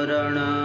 गजलवरणा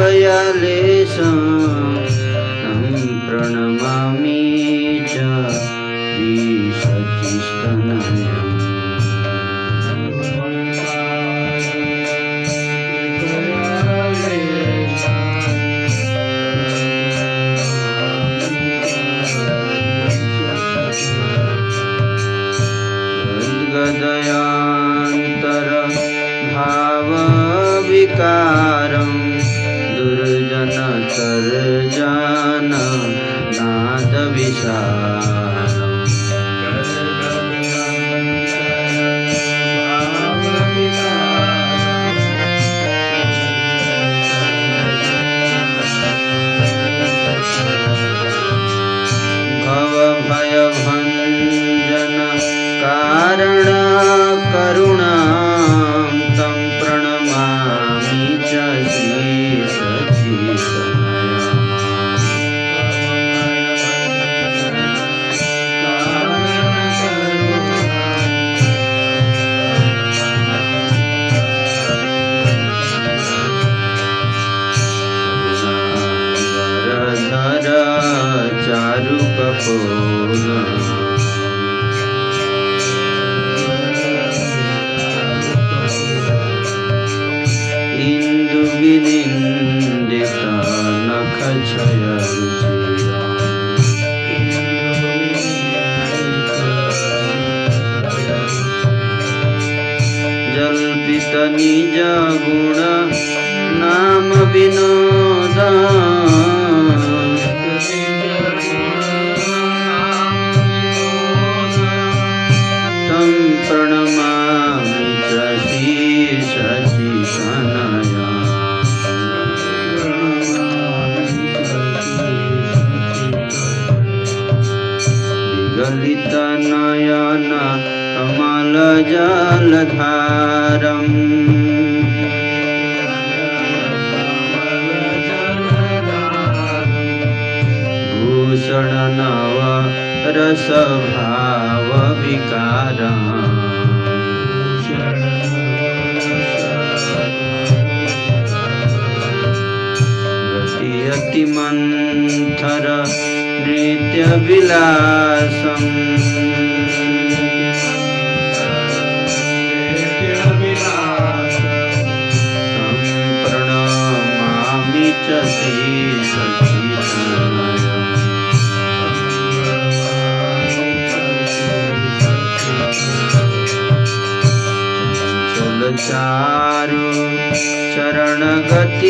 यालेश नाद विशाल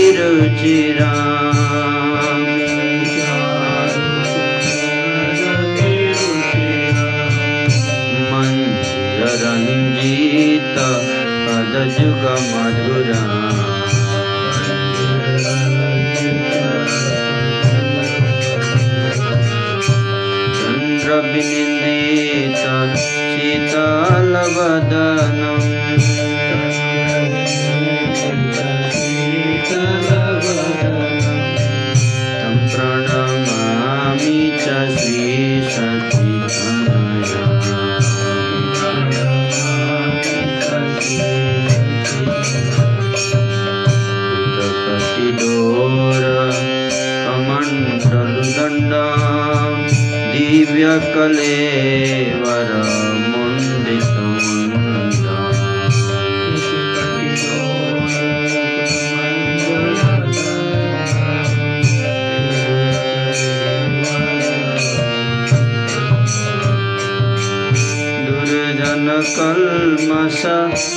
मुन्दे कल्मष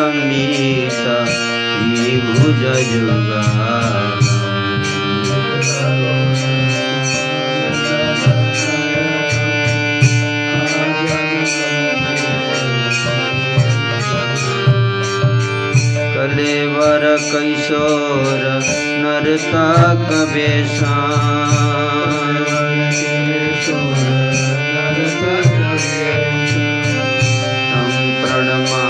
आजनुलम्बित विभुजयुगा कलेवर कैशोर नर्तक बेसा तं प्रणमामि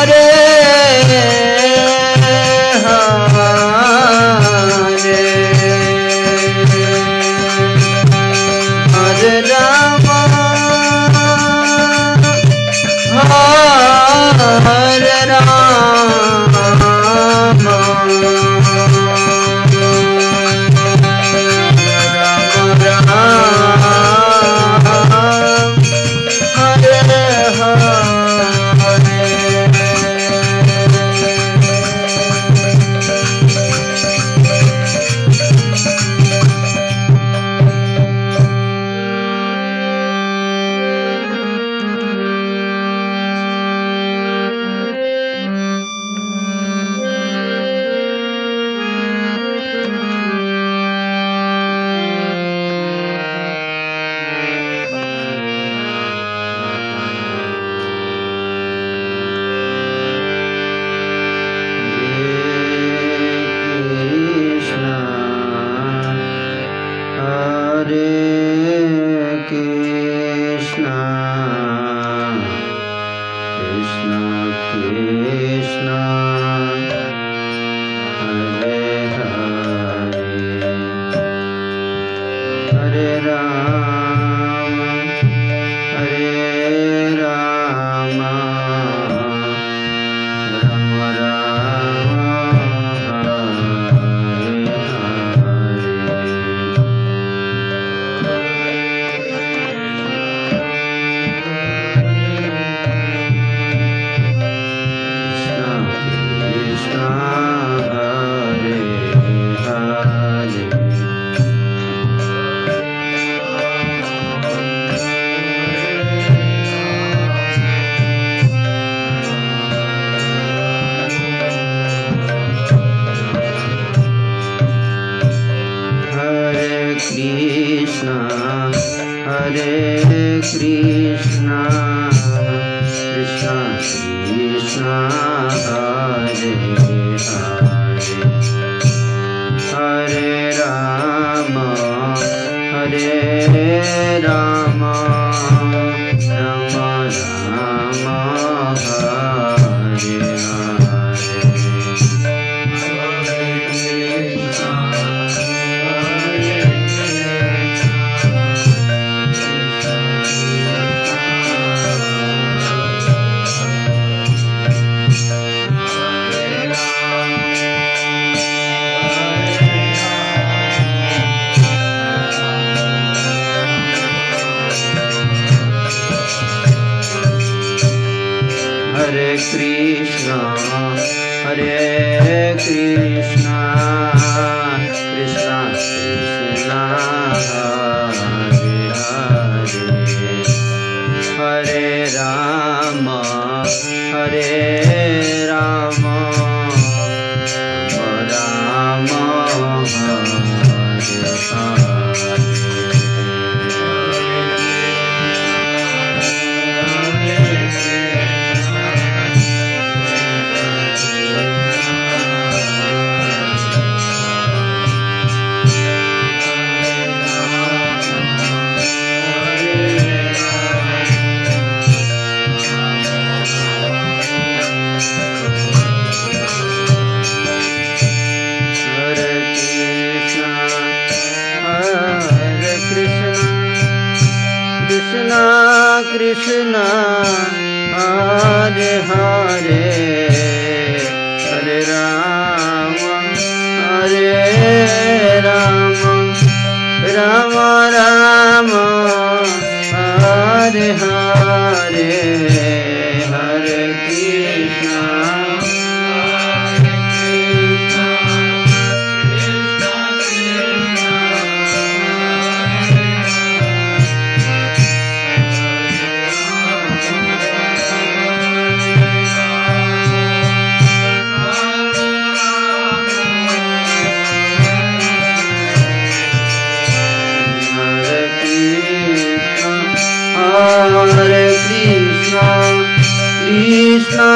हरे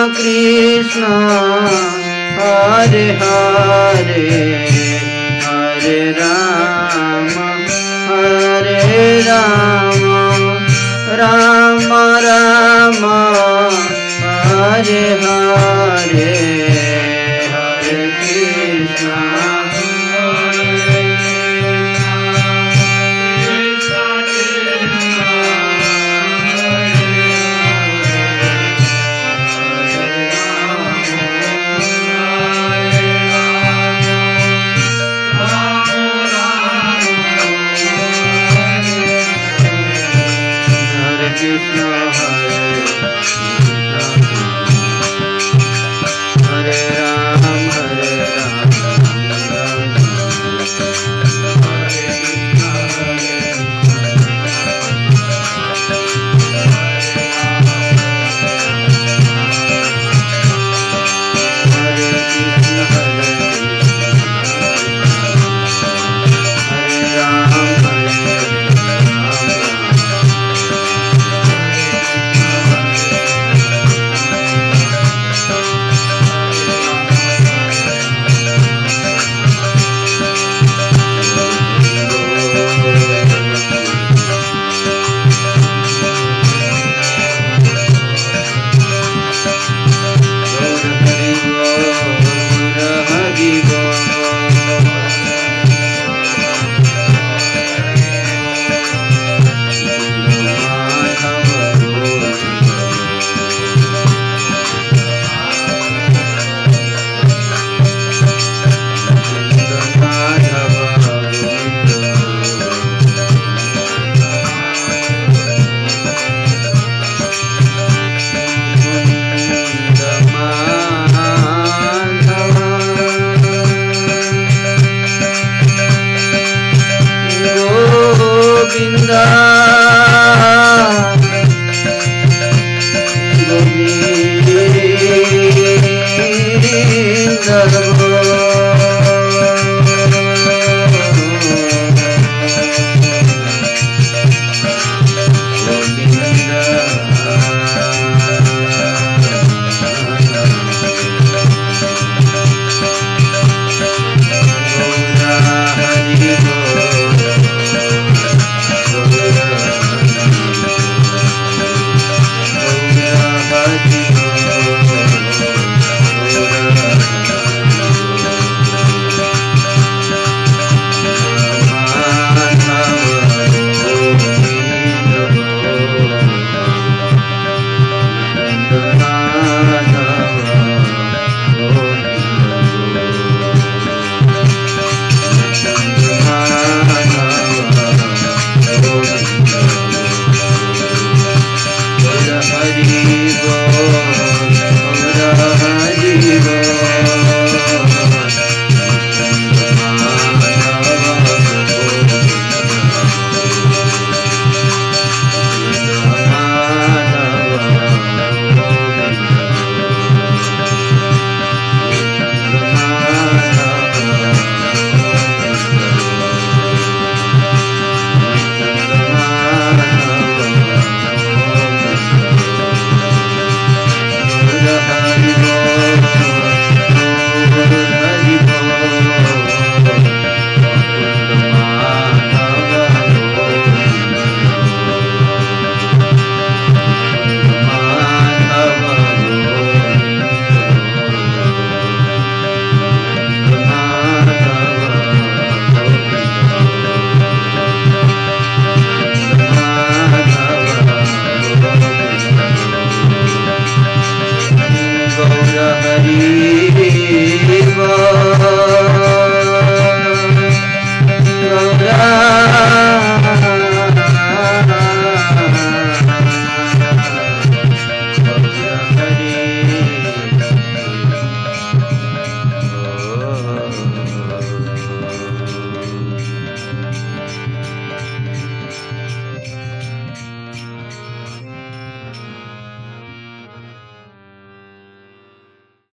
कृष्ण। अरे हरे अरे राम अरे राम राम राम हरे हा Krishna Hare